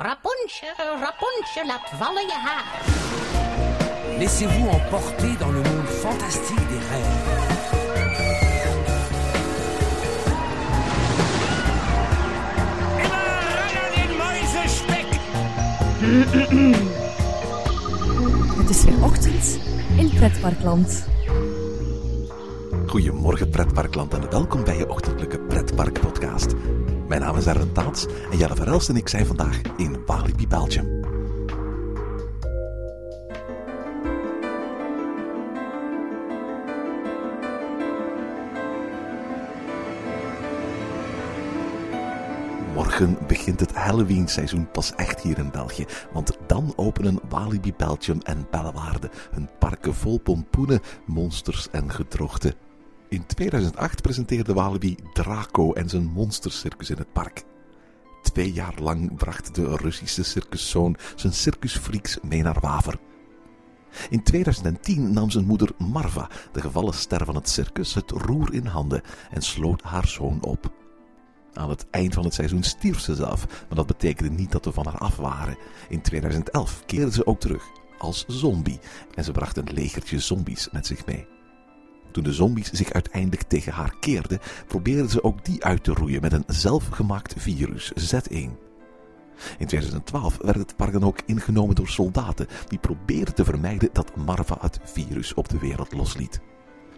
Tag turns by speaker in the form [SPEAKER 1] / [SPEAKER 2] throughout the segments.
[SPEAKER 1] Rapunzel, Rapunzel, laat vallen je haar.
[SPEAKER 2] Laissez-vous emporter dans le monde fantastique des rêves.
[SPEAKER 3] Het is weer ochtend in Pretparkland.
[SPEAKER 4] Goedemorgen pretparkland en welkom bij je ochtendelijke pretpark podcast. Mijn naam is Erwin Taats en Jelle Verhelst en ik zijn vandaag in Walibi, Belgium. Morgen begint het Halloween-seizoen pas echt hier in België. Want dan openen Walibi Belgium en Bellewaarde hun parken vol pompoenen, monsters en gedrochten. In 2008 presenteerde Walibi Draco en zijn monstercircus in het park. Twee jaar lang bracht de Russische circuszoon zijn circusfreaks mee naar Waver. In 2010 nam zijn moeder Marva, de gevallen ster van het circus, het roer in handen en sloot haar zoon op. Aan het eind van het seizoen stierf ze zelf, maar dat betekende niet dat we van haar af waren. In 2011 keerde ze ook terug als zombie en ze bracht een legertje zombies met zich mee. Toen de zombies zich uiteindelijk tegen haar keerden, probeerden ze ook die uit te roeien met een zelfgemaakt virus, Z1. In 2012 werd het park dan ook ingenomen door soldaten die probeerden te vermijden dat Marva het virus op de wereld losliet.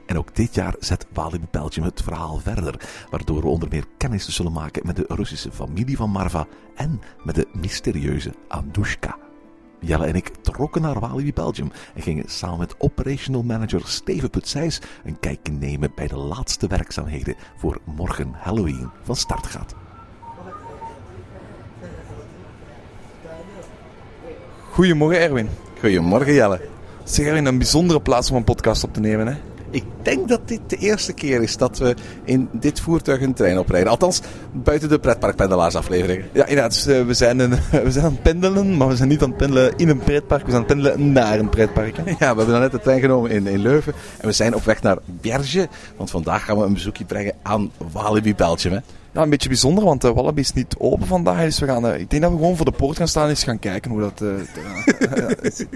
[SPEAKER 4] En ook dit jaar zet Walibi Belgium het verhaal verder, waardoor we onder meer kennis zullen maken met de Russische familie van Marva en met de mysterieuze Andushka. Jelle en ik trokken naar Walibi Belgium en gingen samen met operational manager Steven Putsijs een kijkje nemen bij de laatste werkzaamheden voor morgen Halloween van start gaat.
[SPEAKER 5] Goedemorgen Erwin.
[SPEAKER 4] Goedemorgen Jelle.
[SPEAKER 5] Zeg Erwin, een bijzondere plaats om een podcast op te nemen hè?
[SPEAKER 4] Ik denk dat dit de eerste keer is dat we in dit voertuig een trein oprijden. Althans, buiten de pretparkpendelaars afleveringen.
[SPEAKER 5] Ja, inderdaad. Dus, uh, we, zijn een, we zijn aan het pendelen, maar we zijn niet aan het pendelen in een pretpark. We zijn aan het pendelen naar een pretpark.
[SPEAKER 4] Ja, we hebben net de trein genomen in, in Leuven. En we zijn op weg naar Berge. Want vandaag gaan we een bezoekje brengen aan Walibi Belgium. Hè?
[SPEAKER 5] Ja, een beetje bijzonder, want de Wallaby is niet open vandaag. Dus we gaan, uh, ik denk dat we gewoon voor de poort gaan staan en eens gaan kijken hoe dat... Uh,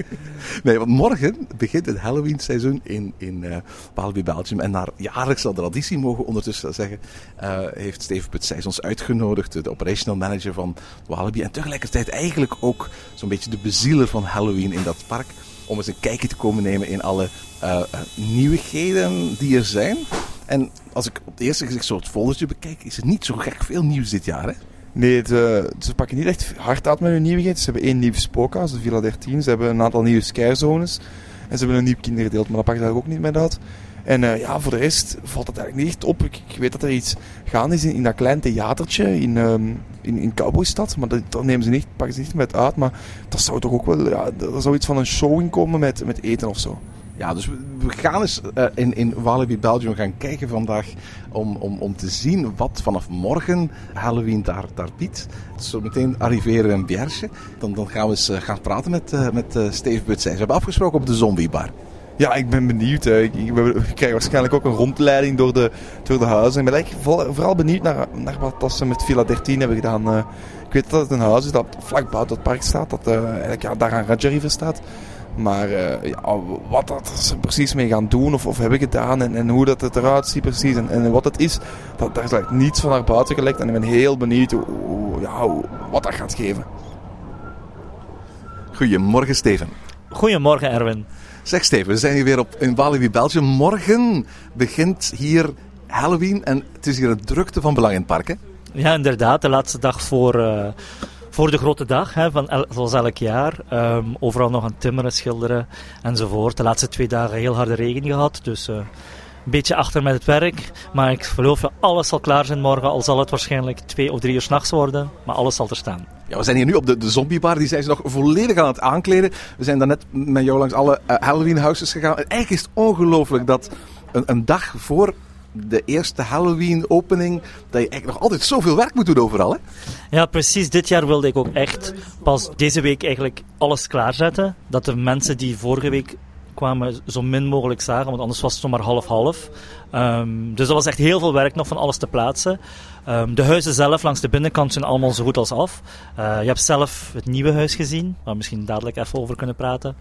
[SPEAKER 4] nee, want morgen begint het Halloween seizoen in, in uh, Walibi Belgium. En naar jaarlijkse traditie mogen we ondertussen zeggen, heeft Steven Putsijs ons uitgenodigd, de operational manager van Walibi. En tegelijkertijd eigenlijk ook zo'n beetje de bezieler van Halloween in dat park. Om eens een kijkje te komen nemen in alle nieuwigheden die er zijn. En als ik op het eerste gezicht zo het foldertje bekijk, is er niet zo gek veel nieuws dit jaar, hè?
[SPEAKER 5] Nee, het, uh, ze pakken niet echt hard uit met hun nieuwigheid. Ze hebben één nieuw spookhuis, de Villa 13. Ze hebben een aantal nieuwe skyzones. En ze hebben een nieuw kindergedeelte, maar dat pakt daar ook niet mee uit. En uh, ja, voor de rest valt het eigenlijk niet echt op. Ik, ik weet dat er iets gaande is in, dat klein theatertje in, um, in, in Cowboystad. Maar dat, nemen ze niet, pakken ze niet met uit. Maar dat zou toch ook wel... Ja, zou iets van een show in komen met, met eten of zo.
[SPEAKER 4] Ja, dus we gaan eens uh, in, in Walibi Belgium gaan kijken vandaag om, om, om te zien wat vanaf morgen Halloween daar, daar biedt. Dus zo meteen arriveren we in Bierge. Dan, dan gaan we eens uh, gaan praten met, uh, met Steve Butzijn. We hebben afgesproken op de Zombiebar.
[SPEAKER 5] Ja, ik ben benieuwd. Ik, ik, ik, krijg waarschijnlijk ook een rondleiding door de, door de huizen. Ik ben vooral benieuwd naar, naar wat ze met Villa 13 hebben gedaan. ik weet dat het een huis is dat vlak buiten het park staat. Dat eigenlijk ja, daar aan Raja River staat. Maar uh, ja, wat dat ze precies mee gaan doen of, of hebben gedaan en, en hoe dat het eruit ziet precies en, en wat het is, dat, daar is niets van naar buiten gelekt. En ik ben heel benieuwd hoe, hoe, ja, hoe, wat dat gaat geven.
[SPEAKER 4] Goedemorgen Steven.
[SPEAKER 6] Goedemorgen Erwin.
[SPEAKER 4] Zeg Steven, we zijn hier weer op, in Walibi Belgium. Morgen begint hier Halloween en het is hier een drukte van belang in het park hè?
[SPEAKER 6] Ja, inderdaad. De laatste dag voor... Uh voor de grote dag, hè, van zoals elk jaar. Um, overal nog aan timmeren, schilderen enzovoort. De laatste twee dagen heel harde regen gehad, dus uh, een beetje achter met het werk. Maar ik geloof dat alles zal klaar zijn morgen, al zal het waarschijnlijk twee of drie uur s'nachts worden. Maar alles zal er staan.
[SPEAKER 4] Ja, we zijn hier nu op de, de zombiebar, die zijn ze nog volledig aan het aankleden. We zijn daarnet met jou langs alle uh, Halloween houses gegaan. En eigenlijk is het ongelooflijk dat een, een dag voor de eerste Halloween-opening, dat je eigenlijk nog altijd zoveel werk moet doen overal. Hè?
[SPEAKER 6] Ja, precies. Dit jaar wilde ik ook echt pas deze week eigenlijk alles klaarzetten. Dat de mensen die vorige week kwamen zo min mogelijk zagen, want anders was het zomaar half-half. Ehm, dus dat was echt heel veel werk nog van alles te plaatsen. Ehm, de huizen zelf langs de binnenkant zijn allemaal zo goed als af. Eh, je hebt zelf het nieuwe huis gezien, waar we misschien dadelijk even over kunnen praten.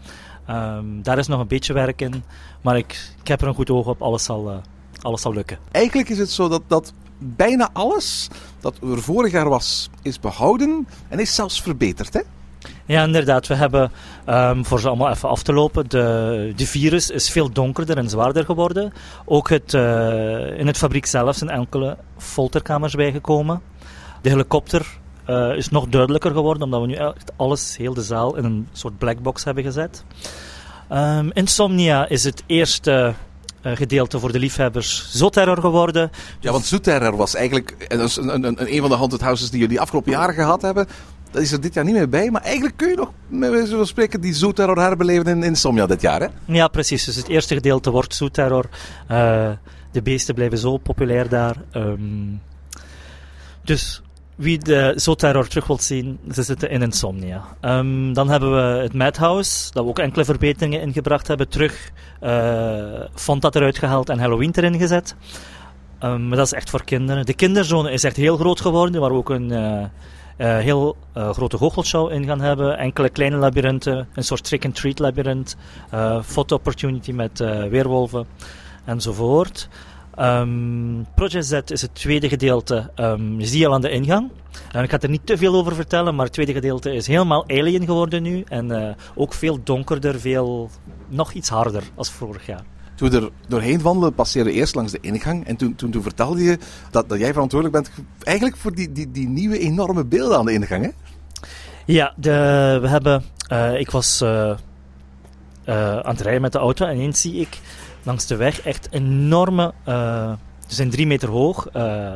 [SPEAKER 6] Ehm, daar is nog een beetje werk in, maar ik, ik heb er een goed oog op, alles zal, eh, alles zal lukken.
[SPEAKER 4] Eigenlijk is het zo dat, dat bijna alles dat er vorig jaar was, is behouden en is zelfs verbeterd. Hè?
[SPEAKER 6] Ja, inderdaad. We hebben, um, voor ze allemaal even af te lopen, de, de virus is veel donkerder en zwaarder geworden. Ook het, uh, in het fabriek zelf zijn enkele folterkamers bijgekomen. De helikopter uh, is nog duidelijker geworden, omdat we nu echt alles, heel de zaal, in een soort blackbox hebben gezet. Um, Insomnia is het eerste gedeelte voor de liefhebbers Zooterror geworden.
[SPEAKER 4] Ja, want Zooterror was eigenlijk een, een, een, een van de haunted houses die jullie afgelopen jaren gehad hebben. Dat is er dit jaar niet meer bij. Maar eigenlijk kun je nog, met van spreken, die Zooterror herbeleven in Insomnia dit jaar, hè?
[SPEAKER 6] Ja, precies. Dus het eerste gedeelte wordt Zooterror. Uh, de beesten blijven zo populair daar. Um, dus wie de Zooterror terug wilt zien, ze zitten in Insomnia. Um, dan hebben we het Madhouse, dat we ook enkele verbeteringen ingebracht hebben, terug uh, dat eruit gehaald en Halloween erin gezet. Um, maar dat is echt voor kinderen. De kinderzone is echt heel groot geworden, waar we ook een... Uh, uh, heel grote goochelshow in gaan hebben. Enkele kleine labyrinthen, een soort trick-and-treat labyrint, photo opportunity met weerwolven enzovoort. Um, Project Z is het tweede gedeelte, um, je ziet al aan de ingang. Ik ga er niet te veel over vertellen, maar het tweede gedeelte is helemaal alien geworden nu. En uh, ook veel donkerder, veel, nog iets harder als vorig jaar.
[SPEAKER 4] Toen we er doorheen wandelen, passeerde eerst langs de ingang. En toen, toen, toen vertelde je dat, dat jij verantwoordelijk bent eigenlijk voor die, die, die nieuwe enorme beelden aan de ingang, hè?
[SPEAKER 6] Ja, de, we hebben... Uh, ik was aan het rijden met de auto en ineens zie ik langs de weg echt enorme, uh, ze zijn drie meter hoog, uh,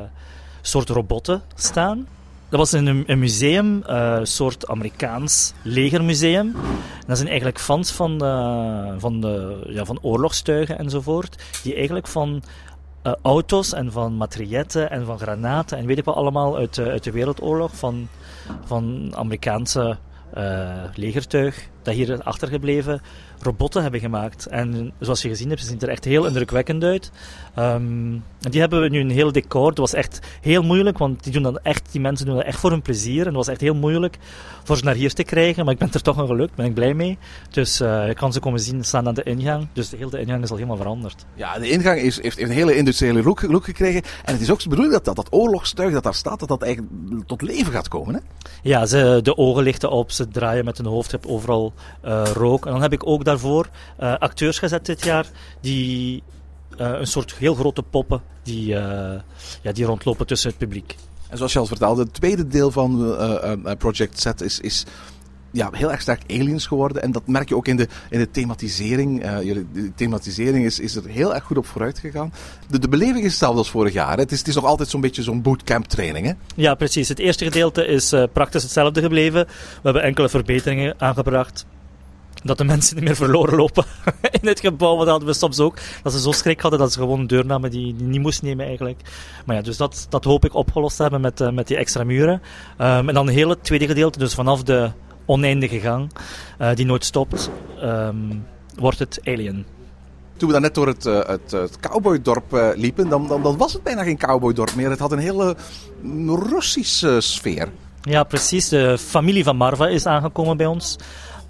[SPEAKER 6] soort robotten staan. Dat was een, een museum, een uh, soort Amerikaans legermuseum. En dat zijn eigenlijk fans van, de, van, de, ja, van oorlogstuigen enzovoort, die eigenlijk van auto's en van matrietten en van granaten en weet ik wat allemaal uit, uit de Wereldoorlog, van, van Amerikaanse uh, legertuig dat hier achtergebleven, robotten hebben gemaakt. En zoals je gezien hebt, ze zien er echt heel indrukwekkend uit. Um, en die hebben we nu een heel decor. Het was echt heel moeilijk, want die, doen dat echt, die mensen doen dat echt voor hun plezier. En het was echt heel moeilijk voor ze naar hier te krijgen. Maar ik ben er toch aan gelukt, ben ik blij mee. Dus uh, je kan ze komen zien staan aan de ingang. Dus de hele ingang is al helemaal veranderd.
[SPEAKER 4] Ja, de ingang is, heeft, een hele industriële look, look, gekregen. En het is ook de bedoeling dat dat, dat oorlogstuig dat daar staat, dat dat eigenlijk tot leven gaat komen. Hè?
[SPEAKER 6] Ja, ze, de ogen lichten op, ze draaien met hun hoofd, je hebt overal rook. En dan heb ik ook daarvoor uh, acteurs gezet dit jaar die uh, een soort heel grote poppen die, ja, die rondlopen tussen het publiek.
[SPEAKER 4] En zoals je al vertelde, het tweede deel van Project Z is, is ja, heel erg sterk aliens geworden. En dat merk je ook in de, in de thematisering. Uh, de thematisering is, is er heel erg goed op vooruit gegaan. De, de beleving is hetzelfde als vorig jaar. Het, is, het is nog altijd zo'n beetje zo'n bootcamp training. Hè?
[SPEAKER 6] Ja, precies. Het eerste gedeelte is uh, praktisch hetzelfde gebleven. We hebben enkele verbeteringen aangebracht dat de mensen niet meer verloren lopen in het gebouw. Want dat hadden we soms ook. Dat ze zo schrik hadden dat ze gewoon een deur namen die, niet moest nemen eigenlijk. Maar ja, dus dat, dat hoop ik opgelost te hebben met, uh, met die extra muren. Um, en dan het tweede gedeelte, dus vanaf de oneindige gang, uh, die nooit stopt, um, wordt het Alien.
[SPEAKER 4] Toen we daar net door het, uh, het, het cowboydorp uh, liepen, dan, dan, dan was het bijna geen cowboydorp meer. Het had een hele Russische sfeer.
[SPEAKER 6] Ja, precies. De familie van Marva is aangekomen bij ons.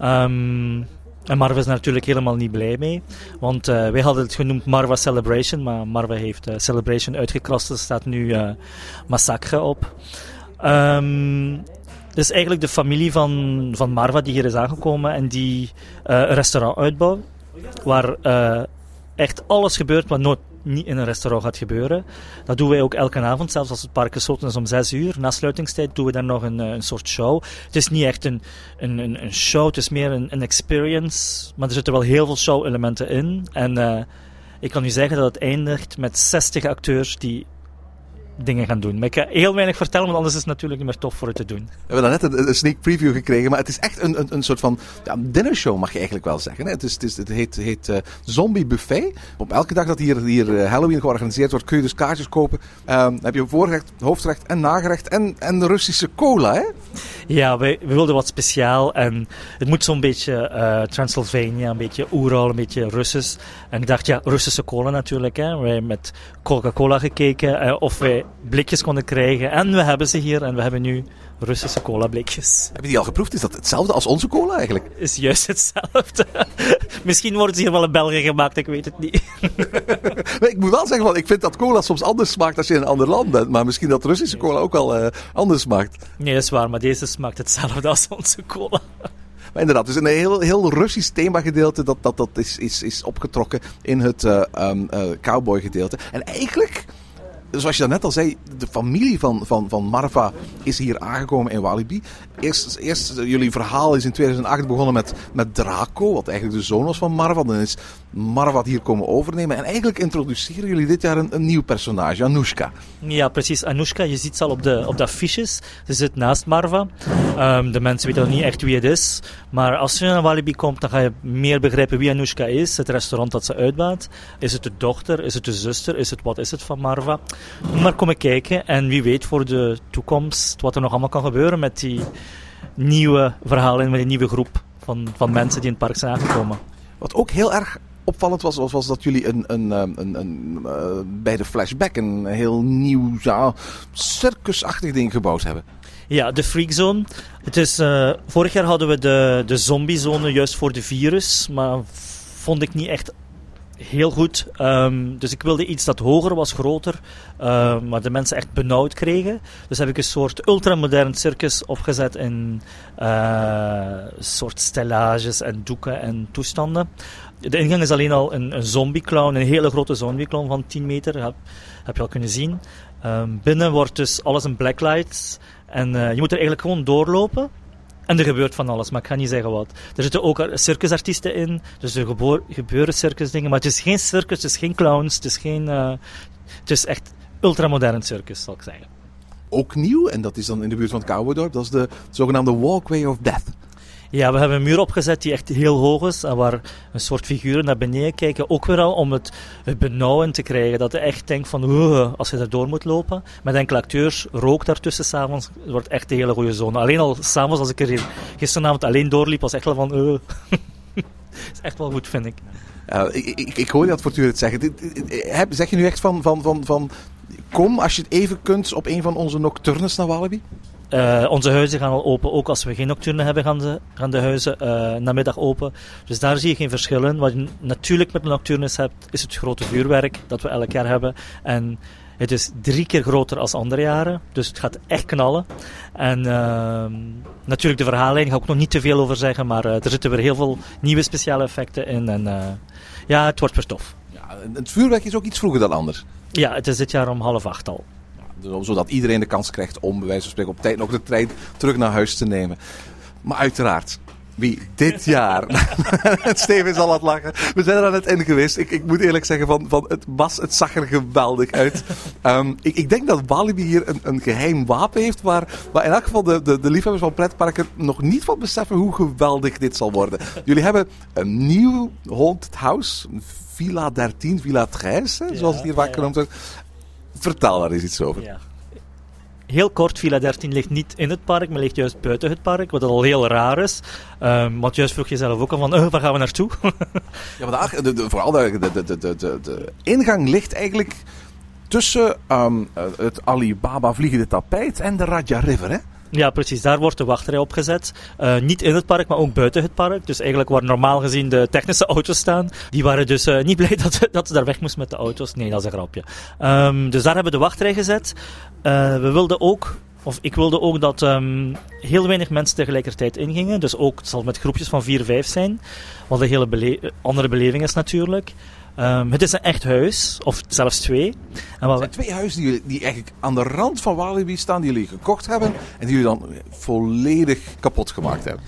[SPEAKER 6] Um, en Marva is er natuurlijk helemaal niet blij mee. Want uh, wij hadden het genoemd Marva Celebration. Maar Marva heeft uh, Celebration uitgekrast. Er staat nu uh, Massacre op. Um, dus eigenlijk de familie van, van Marva die hier is aangekomen. En die een restaurant uitbouwt. Waar echt alles gebeurt wat nooit niet in een restaurant gaat gebeuren. Dat doen wij ook elke avond, zelfs als het park gesloten is om 6 uur. Na sluitingstijd doen we daar nog een, een soort show. Het is niet echt een, een, een show, het is meer een, experience. Maar er zitten wel heel veel show-elementen in. En ik kan u zeggen dat het eindigt met 60 acteurs die dingen gaan doen. Maar ik ga heel weinig vertellen, want anders is het natuurlijk niet meer tof voor het te doen.
[SPEAKER 4] We hebben net een, sneak preview gekregen, maar het is echt een, een, een soort van ja, dinnershow, mag je eigenlijk wel zeggen. Het, is, het, is, het heet, heet eh, Zombie Buffet. Op elke dag dat hier, hier eh, Halloween georganiseerd wordt, kun je dus kaartjes kopen. Ehm, heb je voorgerecht, hoofdgerecht en nagerecht en, en de Russische cola. Hè?
[SPEAKER 6] Ja, we, wilden wat speciaal en het moet zo'n beetje eh Transylvania, een beetje Oeral, een beetje Russisch. En ik dacht, ja, Russische cola natuurlijk. Hè. Hebben met Coca-Cola gekeken eh, of wij blikjes konden krijgen. En we hebben ze hier en we hebben nu Russische cola blikjes.
[SPEAKER 4] Heb je die al geproefd? Is dat hetzelfde als onze cola eigenlijk?
[SPEAKER 6] Is juist hetzelfde. Misschien worden ze hier wel in België gemaakt, ik weet het niet.
[SPEAKER 4] Ik moet wel zeggen, want ik vind dat cola soms anders smaakt als je in een ander land bent. Maar misschien dat Russische cola ook wel eh, anders smaakt.
[SPEAKER 6] Nee, dat is waar, maar deze smaakt hetzelfde als onze cola.
[SPEAKER 4] Maar inderdaad, dus een heel, heel Russisch themagedeelte dat, dat, dat is, is, is opgetrokken in het eh um, eh, cowboy gedeelte. En eigenlijk, zoals je net al zei, de familie van, van, van Marva is hier aangekomen in Walibi. Eerst, eerst jullie verhaal is in 2008 begonnen met, met Draco, wat eigenlijk de zoon was van Marva. Dan is Marva hier komen overnemen. En eigenlijk introduceren jullie dit jaar een, een nieuw personage, Anoushka.
[SPEAKER 6] Ja, precies. Anoushka, je ziet ze al op de, op de affiches. Ze zit naast Marva. Ehm, de mensen weten nog niet echt wie het is. Maar als je naar Walibi komt, dan ga je meer begrijpen wie Anoushka is. Het restaurant dat ze uitbaat. Is het de dochter? Is het de zuster? Is het wat is het van Marva? Maar kom ik kijken. En wie weet voor de toekomst wat er nog allemaal kan gebeuren met die nieuwe verhalen, met die nieuwe groep van, van mensen die in het park zijn aangekomen.
[SPEAKER 4] Wat ook heel erg opvallend was, was, dat jullie een, een, een, een, een, eh, bij de flashback een heel nieuw, ja, circusachtig ding gebouwd hebben.
[SPEAKER 6] Ja, de Freak Zone. Het is, eh, vorig jaar hadden we de, de zombiezone juist voor de virus, maar vond ik niet echt heel goed. Ehm, dus ik wilde iets dat hoger was, groter, ehm, maar de mensen echt benauwd kregen. Dus heb ik een soort ultramodern circus opgezet in eh, soort stellages en doeken en toestanden. De ingang is alleen al een, een zombie-clown, een hele grote zombie-clown van 10 meter, heb, heb je al kunnen zien. Ehm, binnen wordt dus alles in blacklights en eh, je moet er eigenlijk gewoon doorlopen. En er gebeurt van alles, maar ik ga niet zeggen wat. Er zitten ook circusartiesten in, dus er gebeuren circusdingen. Maar het is geen circus, het is geen clowns, het is geen... eh, het is echt ultramodern circus, zal ik zeggen.
[SPEAKER 4] Ook nieuw, en dat is dan in de buurt van het Cowboydorp, dat is de zogenaamde Walkway of Death.
[SPEAKER 6] Ja, we hebben een muur opgezet die echt heel hoog is. En waar een soort figuren naar beneden kijken. Ook weer al om het, het benauwen te krijgen. Dat je echt denkt van, als je daar door moet lopen. Met enkele acteurs, rook daartussen s'avonds. Het wordt echt een hele goede zone. Alleen al s'avonds, als ik er gisteravond alleen doorliep, was echt wel van. Het is echt wel goed, vind ik.
[SPEAKER 4] Ik, ik, ik hoor dat voortdurend zeggen. Dit- dit- heb- Zeg je nu echt van, van, van, van, kom als je het even kunt op een van onze nocturnes naar Walibi?
[SPEAKER 6] Eh, onze huizen gaan al open, ook als we geen nocturne hebben, gaan de, gaan de huizen eh namiddag open. Dus daar zie je geen verschil in. Wat je natuurlijk met de nocturnes hebt, is het grote vuurwerk dat we elk jaar hebben. En het is drie keer groter als andere jaren, dus het gaat echt knallen. En ehm, natuurlijk de verhaallijn, daar ga ik nog niet te veel over zeggen, maar eh, er zitten weer heel veel nieuwe speciale effecten in. En ja, het wordt weer tof.
[SPEAKER 4] Ja, het vuurwerk is ook iets vroeger dan anders.
[SPEAKER 6] Ja, het is dit jaar om half acht al.
[SPEAKER 4] Zo- Zodat iedereen de kans krijgt om, bij wijze van spreken, op tijd nog de trein terug naar huis te nemen. Maar uiteraard, wie dit jaar... Steven zal het lachen. We zijn er aan het in geweest. Ik, ik moet eerlijk zeggen, van, van het was, het zag er geweldig uit. Ehm, ik, ik denk dat Walibi hier een, een geheim wapen heeft, waar, waar in elk geval de, de, de liefhebbers van pretparken nog niet van beseffen hoe geweldig dit zal worden. Jullie hebben een nieuw haunted house, Villa 13, Villa 13, hè, zoals het hier vaak genoemd wordt. Vertel daar eens iets over.
[SPEAKER 6] Ja. Heel kort, Villa 13 ligt niet in het park, maar ligt juist buiten het park, wat al heel raar is. Ehm, want juist vroeg je zelf ook al van, eh, waar gaan we naartoe?
[SPEAKER 4] Ja, maar de, de, de- vooral de, de, de, de, de, de ingang ligt eigenlijk tussen ehm, eh, het Alibaba vliegende tapijt en de Raja River, hè?
[SPEAKER 6] Ja, precies, daar wordt de wachtrij opgezet. Eh, niet in het park, maar ook buiten het park. Dus eigenlijk waar normaal gezien de technische auto's staan, die waren dus eh, niet blij dat, dat ze daar weg moesten met de auto's. Nee, dat is een grapje. Ehm, dus daar hebben we de wachtrij gezet. Eh, we wilden ook of ik wilde ook dat ehm, heel weinig mensen tegelijkertijd ingingen. Dus ook, het zal met groepjes van vier, vijf zijn. Wat een hele andere beleving is natuurlijk. Ehm, het is een echt huis, of zelfs twee. En wat we-
[SPEAKER 4] zijn twee huizen die, jullie- die eigenlijk aan de rand van Walibi staan, die jullie gekocht hebben en die jullie dan volledig kapot gemaakt hebben.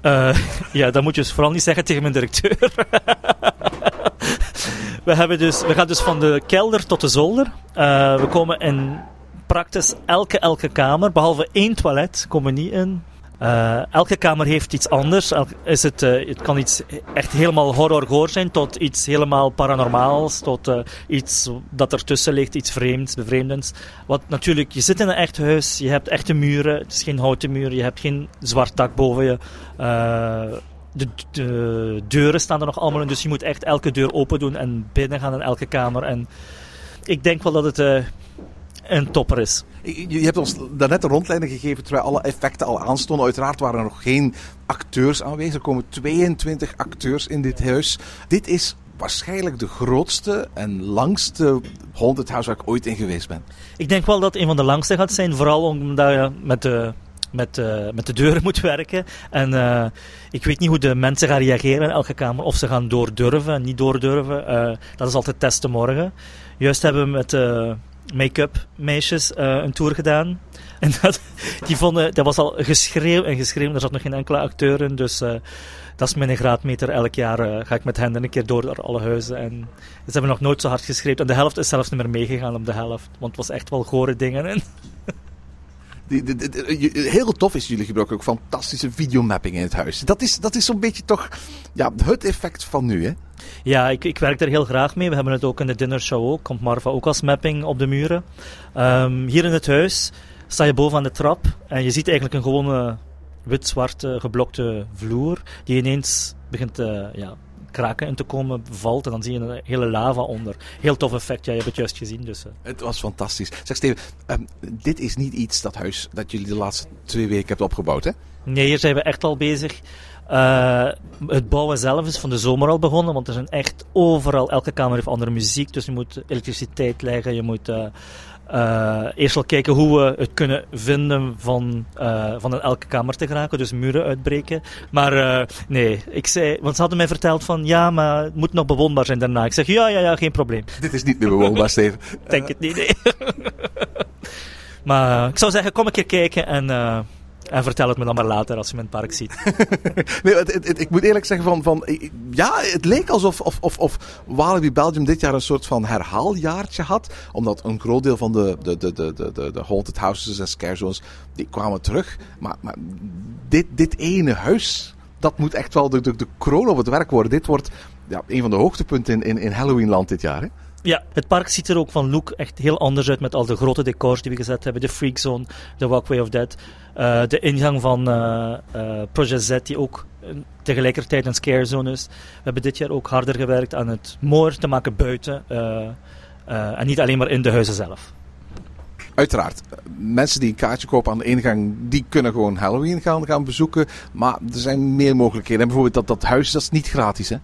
[SPEAKER 6] Eh, ja, dat moet je dus vooral niet zeggen tegen mijn directeur. we, hebben dus, we gaan dus van de kelder tot de zolder. Eh, we komen in praktisch elke, elke kamer, behalve één toilet, komen niet in. Uh, elke kamer heeft iets anders. Is het, uh, het kan iets echt helemaal horror zijn, tot iets helemaal paranormaals, tot uh, iets dat ertussen ligt, iets vreemds, bevreemdends. Wat natuurlijk, je zit in een echt huis, je hebt echte muren, het is geen houten muur, je hebt geen zwart dak boven je. De, de, deuren staan er nog allemaal in, dus je moet echt elke deur open doen en binnen gaan in elke kamer. En ik denk wel dat het een topper is.
[SPEAKER 4] Je hebt ons daarnet een rondleiding gegeven terwijl alle effecten al aanstonden. Uiteraard waren er nog geen acteurs aanwezig. Er komen 22 acteurs in dit huis. Dit is waarschijnlijk de grootste en langste haunted house waar ik ooit in geweest ben.
[SPEAKER 6] Ik denk wel dat het een van de langste gaat zijn. Vooral omdat je met de met, uh, met de deuren moet werken. En uh, ik weet niet hoe de mensen gaan reageren in elke kamer. Of ze gaan doordurven, niet doordurven. Uh, dat is altijd testen morgen. Juist hebben we met make-up meisjes uh, een tour gedaan. En dat, die vonden, dat was al geschreeuw en geschreeuw. Er zat nog geen enkele acteur in. Dus uh, dat is mijn graadmeter. Elk jaar uh, ga ik met hen een keer door, door alle huizen. En ze hebben nog nooit zo hard geschreeuwd. En de helft is zelfs niet meer meegegaan op de helft. Want het was echt wel gore dingen
[SPEAKER 4] die, die, heel tof is, jullie gebruiken ook fantastische videomapping in het huis. Dat is, dat is zo'n beetje toch ja, het effect van nu, hè?
[SPEAKER 6] Ja, ik, ik werk er heel graag mee. We hebben het ook in de dinnershow ook. Komt Marva ook als mapping op de muren. Um, hier in het huis sta je boven aan de trap en je ziet eigenlijk een gewone wit-zwarte geblokte vloer die ineens begint te ja, kraken en te komen, valt en dan zie je een hele lava onder. Heel tof effect, ja, je hebt het juist gezien. Dus, uh.
[SPEAKER 4] Het was fantastisch. Zeg Steven, um, dit is niet iets, dat huis, dat jullie de laatste twee weken hebben opgebouwd, hè?
[SPEAKER 6] Nee, hier zijn we echt al bezig. Uh, het bouwen zelf is van de zomer al begonnen, want er zijn echt overal, elke kamer heeft andere muziek, dus je moet elektriciteit leggen, je moet uh, uh, eerst wel kijken hoe we het kunnen vinden van, van in elke kamer te geraken, dus muren uitbreken. Maar nee, ik zei, want ze hadden mij verteld van ja, maar het moet nog bewoonbaar zijn daarna. Ik zeg ja, ja, ja, geen probleem.
[SPEAKER 4] Dit is niet meer bewoonbaar, Steven.
[SPEAKER 6] Denk het niet, nee. maar ik zou zeggen, kom een keer kijken en en vertel het me dan maar later als je me in het park ziet.
[SPEAKER 4] nee, het, het, ik moet eerlijk zeggen van, van ja, het leek alsof of, of, of Walibi Belgium dit jaar een soort van herhaaljaartje had. Omdat een groot deel van de, de, de, de, de, de haunted houses en scare zones, die kwamen terug. Maar, maar dit, dit ene huis, dat moet echt wel de, de, de kroon op het werk worden. Dit wordt ja, een van de hoogtepunten in, in, in Halloweenland dit jaar. Hè?
[SPEAKER 6] Ja, het park ziet er ook van look echt heel anders uit met al de grote decors die we gezet hebben. De Freak Zone, de Walkway of Death. Uh, de ingang van uh, uh, Project Z, die ook tegelijkertijd een scare zone is. We hebben dit jaar ook harder gewerkt aan het mooier te maken buiten. en niet alleen maar in de huizen zelf.
[SPEAKER 4] Uiteraard, mensen die een kaartje kopen aan de ingang, die kunnen gewoon Halloween gaan, gaan bezoeken. Maar er zijn meer mogelijkheden. En bijvoorbeeld dat, dat huis, dat is niet gratis hè?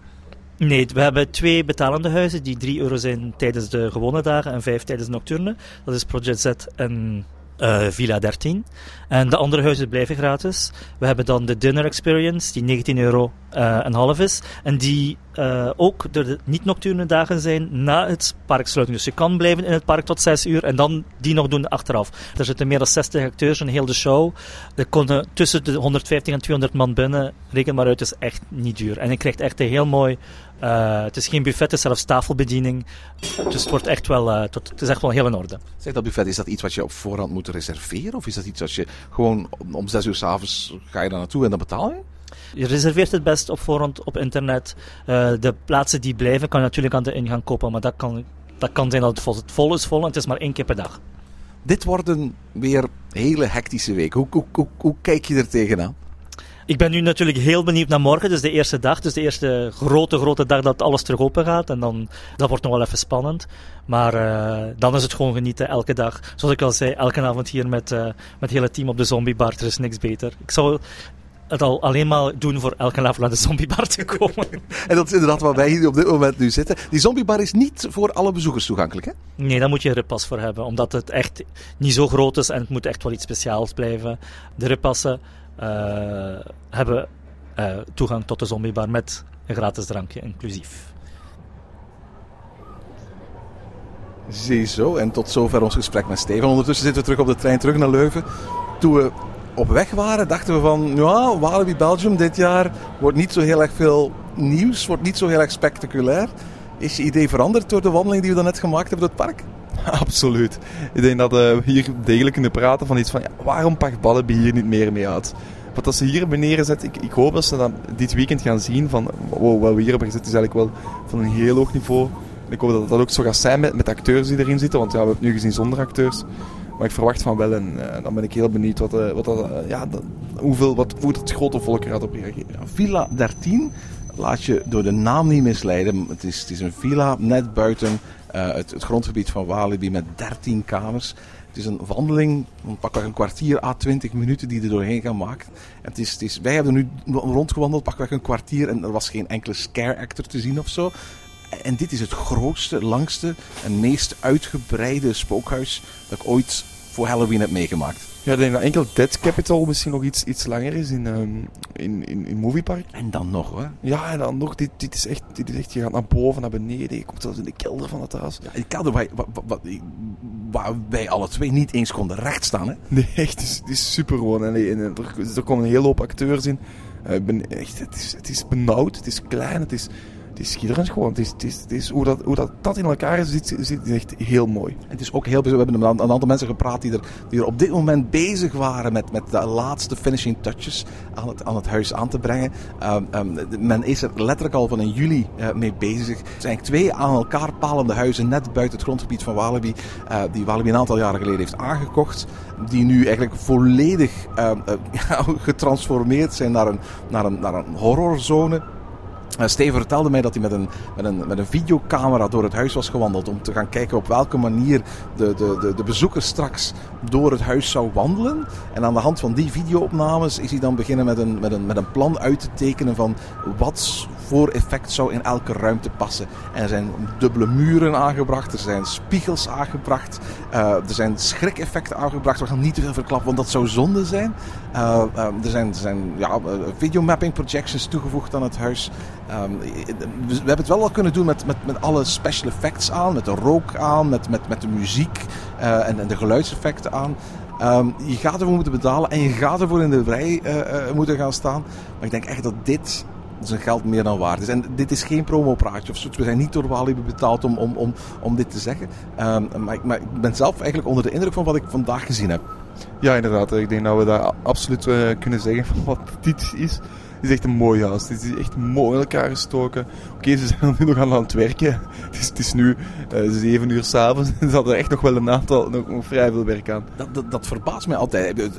[SPEAKER 6] Nee, we hebben twee betalende huizen die 3 euro zijn tijdens de gewone dagen en 5 tijdens de nocturne. Dat is Project Z en uh, Villa 13. En de andere huizen blijven gratis. We hebben dan de Dinner Experience, die 19 euro uh, en half is. En die uh, ook de niet-nocturne dagen zijn na het parksluiting. Dus je kan blijven in het park tot 6 uur en dan die nog doen achteraf. Er zitten meer dan 60 acteurs in heel de show. Er konden tussen de 150 en 200 man binnen. Reken maar uit, het is echt niet duur. En je krijgt echt een heel mooi uh, het is geen buffet, het is zelfs tafelbediening. Dus het, wordt echt wel, uh, tot, het is echt wel heel in orde.
[SPEAKER 4] Zeg dat buffet, is dat iets wat je op voorhand moet reserveren? Of is dat iets wat je gewoon om zes uur s'avonds ga je daar naartoe en dan betaal je?
[SPEAKER 6] Je reserveert het best op voorhand op internet. Uh, de plaatsen die blijven kan je natuurlijk aan de ingang kopen, maar dat kan, dat kan zijn dat het vol, het vol is vol en het is maar één keer per dag.
[SPEAKER 4] Dit worden weer hele hectische weken. Hoe, hoe, hoe, hoe kijk je er tegenaan?
[SPEAKER 6] Ik ben nu natuurlijk heel benieuwd naar morgen, dus de eerste dag. Dus de eerste grote, grote dag dat alles terug open gaat. En dan, dat wordt nog wel even spannend. Maar uh, dan is het gewoon genieten elke dag. Zoals ik al zei, elke avond hier met, uh, met het hele team op de zombiebar. Er is niks beter. Ik zou het al alleen maar doen voor elke avond naar de zombiebar te komen.
[SPEAKER 4] en dat is inderdaad waar wij hier op dit moment nu zitten. Die zombiebar is niet voor alle bezoekers toegankelijk, hè?
[SPEAKER 6] Nee, daar moet je een rippas voor hebben. Omdat het echt niet zo groot is en het moet echt wel iets speciaals blijven. De rippassen uh, hebben uh, toegang tot de zombiebar met een gratis drankje inclusief.
[SPEAKER 4] Ziezo, en tot zover ons gesprek met Steven. Ondertussen zitten we terug op de trein terug naar Leuven. Toen we op weg waren, dachten we van, ja, Walibi Belgium dit jaar wordt niet zo heel erg veel nieuws, wordt niet zo heel erg spectaculair. Is je idee veranderd door de wandeling die we net gemaakt hebben door het park?
[SPEAKER 5] Absoluut. Ik denk dat eh, we hier degelijk kunnen praten van iets van, ja, waarom pakt Ballaby hier niet meer mee uit? Wat ze hier beneden zet, ik, ik hoop dat ze dat dit weekend gaan zien van, wow, wat we hier hebben gezet is eigenlijk wel van een heel hoog niveau. Ik hoop dat dat ook zo gaat zijn met, met acteurs die erin zitten, want ja, we hebben het nu gezien zonder acteurs. Maar ik verwacht van wel en eh, dan ben ik heel benieuwd wat, eh, wat eh, ja, hoeveel, wat, hoe het grote volk gaat op reageren.
[SPEAKER 4] Villa 13, laat je door de naam niet misleiden. Het is, het is een villa net buiten het, het grondgebied van Walibi met 13 kamers. Het is een wandeling van pakweg een kwartier à 20 minuten die er doorheen gaan maken. En het is, het is, wij hebben nu rondgewandeld, pakweg een kwartier en er was geen enkele scare actor te zien of zo. En dit is het grootste, langste en meest uitgebreide spookhuis dat ik ooit voor Halloween heb meegemaakt.
[SPEAKER 5] Ja, ik denk dat enkel Dead Capital misschien nog iets, iets langer is in, ehm, in, in, in Moviepark.
[SPEAKER 4] En dan nog hoor.
[SPEAKER 5] Ja, en dan nog, dit, dit, is echt, dit is echt, je gaat naar boven, naar beneden, je komt zelfs in de kelder van het huis.
[SPEAKER 4] Ja, ik kelder waar, waar, waar, waar wij alle twee niet eens konden rechtstaan. Hè?
[SPEAKER 5] Nee, echt, het is, het is super gewoon. En, en er, er komen een hele hoop acteurs in. Eh, ben echt, het, is, het is benauwd, het is klein, het is, het is schitterend gewoon. Het is, het is, het is, hoe, dat, hoe dat, in elkaar zit, zit, echt heel mooi.
[SPEAKER 4] Het is ook heel. We hebben een aantal mensen gepraat die er, die er op dit moment bezig waren met, met de laatste finishing touches aan het, aan het huis aan te brengen. Um, um, men is er letterlijk al van in juli uh, mee bezig. Er zijn twee aan elkaar palende huizen net buiten het grondgebied van Walibi. Uh, die Walibi een aantal jaren geleden heeft aangekocht. Die nu eigenlijk volledig uh, getransformeerd zijn naar een, naar een, naar een horrorzone. Uh, Steven vertelde mij dat hij met een, met, een, met een videocamera door het huis was gewandeld om te gaan kijken op welke manier de, de, de, de bezoeker straks door het huis zou wandelen. En aan de hand van die videoopnames is hij dan beginnen met een, met een, met een plan uit te tekenen van wat voor effect zou in elke ruimte passen. En er zijn dubbele muren aangebracht, er zijn spiegels aangebracht, uh, er zijn schrikeffecten aangebracht. We gaan niet te veel verklappen, want dat zou zonde zijn. Uh, er zijn, er zijn ja, videomapping projections toegevoegd aan het huis. Um, we hebben het wel al kunnen doen met, met, met alle special effects aan, met de rook aan, met, met, met de muziek uh, en, en de geluidseffecten aan. Um, je gaat ervoor moeten betalen en je gaat ervoor in de rij uh, uh, moeten gaan staan. Maar ik denk echt dat dit zijn geld meer dan waard is. En dit is geen promopraatje of zoiets. We zijn niet door Walibi betaald om, om, om, om dit te zeggen. Um, maar, ik, maar ik ben zelf eigenlijk onder de indruk van wat ik vandaag gezien heb.
[SPEAKER 5] Ja, inderdaad. Ik denk dat we daar absoluut kunnen zeggen van wat dit is. Het is echt een mooi huis. Het is echt mooi in elkaar gestoken. Oké, ze zijn nu nog aan het werken. Het is, het is nu uh, 7 uur s'avonds. Ze hadden echt nog wel een aantal, nog, vrij veel werk aan.
[SPEAKER 4] Dat, dat, dat, verbaast mij altijd.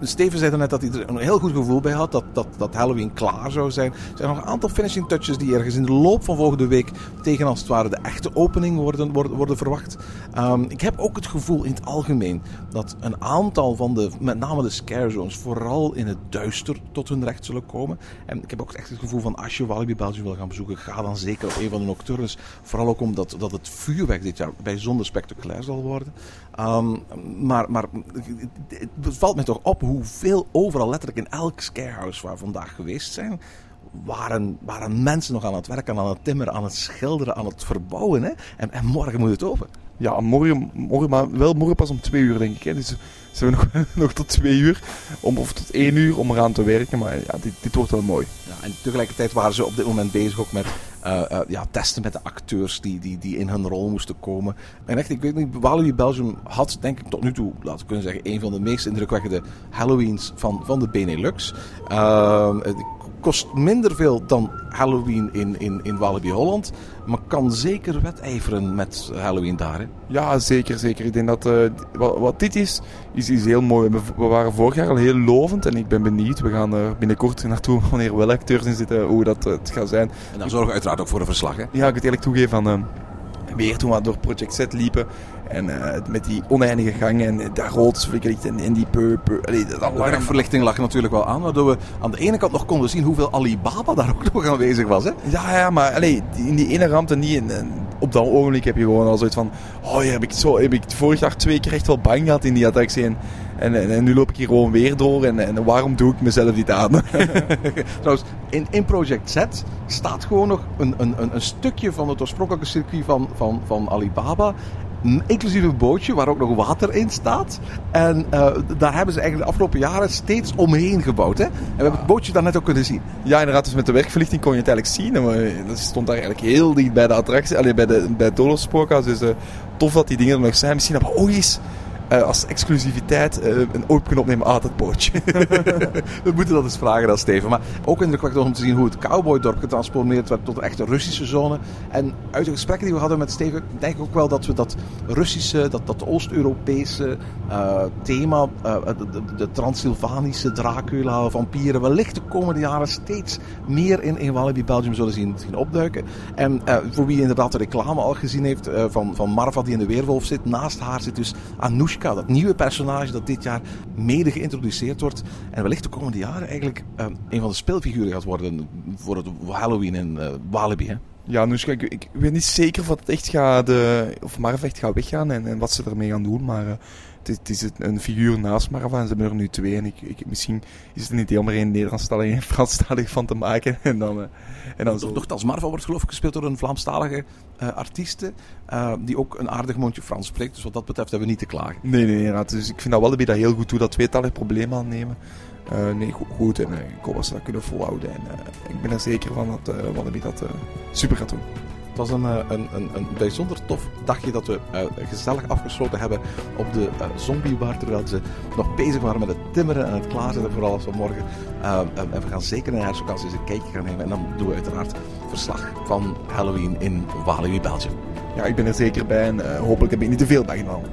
[SPEAKER 4] Steven zei net dat hij er een heel goed gevoel bij had. Dat, dat, dat Halloween klaar zou zijn. Er zijn nog een aantal finishing touches die ergens in de loop van volgende week tegen als het ware de echte opening worden, worden, verwacht. Um, ik heb ook het gevoel in het algemeen dat een aantal van de, met name de scare zones, vooral in het duister tot hun recht zullen komen. En ik heb ook echt het gevoel van als je Walibi Belgium wil gaan bezoeken, ga dan zeker op een van de nocturnes. Vooral ook omdat dat het vuurwerk dit jaar bijzonder spectaculair zal worden. Um, maar, maar het valt mij toch op hoeveel overal, letterlijk in elk scarehouse waar we vandaag geweest zijn, waren, waren mensen nog aan het werken, aan het timmeren, aan het schilderen, aan het verbouwen. Hè? En, en morgen moet het open.
[SPEAKER 5] Ja, morgen, morgen, maar wel morgen pas om twee uur, denk ik. Hè. Dus ze hebben nog, nog tot twee uur, om, of tot één uur om eraan te werken. Maar ja, dit, dit wordt wel mooi.
[SPEAKER 4] Ja, en tegelijkertijd waren ze op dit moment bezig ook met uh, uh, ja, testen met de acteurs die, die, die in hun rol moesten komen. En echt, ik weet niet, Walibi Belgium had denk ik tot nu toe, laten kunnen zeggen, een van de meest indrukwekkende Halloweens van, van de Benelux. Het kost minder veel dan Halloween in, in, in Walibi Holland, maar kan zeker wedijveren met Halloween daar. Hè?
[SPEAKER 5] Ja, zeker, zeker. Ik denk dat uh, wat, wat, dit is, is, is heel mooi. We, we, waren vorig jaar al heel lovend en ik ben benieuwd. We gaan er binnenkort naartoe wanneer wel acteurs in zitten, hoe dat uh, het gaat zijn.
[SPEAKER 4] En dan zorgen we uiteraard ook voor een verslag. Hè?
[SPEAKER 5] Ja, ik het eerlijk toegeven van... Uh, weer toen we door Project Z liepen. En uh, met die oneindige gangen en daar rood verlicht en, en die purper.
[SPEAKER 4] De werkverlichting lag natuurlijk wel aan, waardoor we aan de ene kant nog konden zien hoeveel Alibaba daar ook nog aanwezig was. Hè?
[SPEAKER 5] Ja, ja, maar allee, in die ene ruimte niet. Op dat ogenblik heb je gewoon al zoiets van: Oh ja, heb ik, zo, heb ik vorig jaar twee keer echt wel bang gehad in die attractie. En, en, en, en nu loop ik hier gewoon weer door. En, en waarom doe ik mezelf dit aan?
[SPEAKER 4] Trouwens, in, in Project Z staat gewoon nog een, een, een, een stukje van het oorspronkelijke circuit van, van, van Alibaba. Inclusief een bootje waar ook nog water in staat. En uh, daar hebben ze eigenlijk de afgelopen jaren steeds omheen gebouwd. Hè? En we hebben het bootje daar net ook kunnen zien.
[SPEAKER 5] Ja, inderdaad. Dus met de werkverlichting kon je het eigenlijk zien. En dat stond daar eigenlijk heel dicht bij de attractie, alleen bij, de, bij het Dolof Dus uh, tof dat die dingen er nog zijn. Misschien dat we ooit eens uh, als exclusiviteit uh, een oopknop nemen uit het pootje.
[SPEAKER 4] We moeten dat eens vragen aan Steven. Maar ook indrukwekkend om te zien hoe het cowboydorp getransformeerd werd tot een echte Russische zone. En uit de gesprekken die we hadden met Steven, denk ik ook wel dat we dat Russische, dat, dat Oost-Europese uh, thema, de, de, Transylvanische Dracula, vampieren, wellicht de komende jaren steeds meer in, in Belgium zullen zien, opduiken. En voor wie inderdaad de reclame al gezien heeft van, van Marva die in de Weerwolf zit, naast haar zit dus Dat nieuwe personage dat dit jaar mede geïntroduceerd wordt. En wellicht de komende jaren eigenlijk uh, een van de speelfiguren gaat worden voor het Halloween in uh, Walibi. Hè?
[SPEAKER 5] Ja, dus ik, ik, weet niet zeker of het echt gaat, uh, of Marv echt gaat weggaan en, en, wat ze ermee gaan doen, maar het, is een figuur naast Marva en ze hebben er nu twee. En ik, ik, misschien is het een idee om er een Nederlandstalige en een Franstalige van te maken. En dan, uh, en dan
[SPEAKER 4] zo. Nogthans, Marva wordt geloof ik gespeeld door een Vlaamstalige uh, artieste. Uh, die ook een aardig mondje Frans spreekt. Dus wat dat betreft hebben we niet te klagen.
[SPEAKER 5] Nee, nee, inderdaad. Dus ik vind dat wel dat heel goed toe dat tweetalig probleem aannemen. Uh, nee, goed, goed. En ik hoop dat ze dat kunnen volhouden. En ik ben er zeker van dat Wallaby dat super gaat doen.
[SPEAKER 4] Het was een, eh, een, een, een bijzonder tof dagje dat we uh, gezellig afgesloten hebben op de uh, zombiebar. Terwijl ze nog bezig waren met het timmeren en het klaarzetten voor alles van morgen. Uh, en we gaan zeker in de herfstvakantie eens een kijkje gaan nemen. En dan doen we uiteraard verslag van Halloween in Walibi, Belgium.
[SPEAKER 5] Ja, ik ben er zeker bij en hopelijk heb ik niet te veel bijgenomen.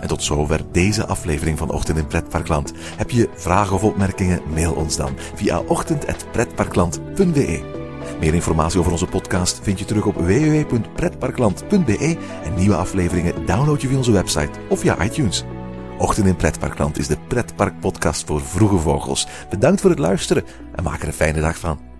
[SPEAKER 4] En tot zover deze aflevering van Ochtend in Pretparkland. Heb je vragen of opmerkingen? Mail ons dan via ochtend.pretparkland.be. Meer informatie over onze podcast vind je terug op www.pretparkland.be en nieuwe afleveringen download je via onze website of via iTunes. Ochtend in Pretparkland is de pretparkpodcast voor vroege vogels. Bedankt voor het luisteren en maak er een fijne dag van.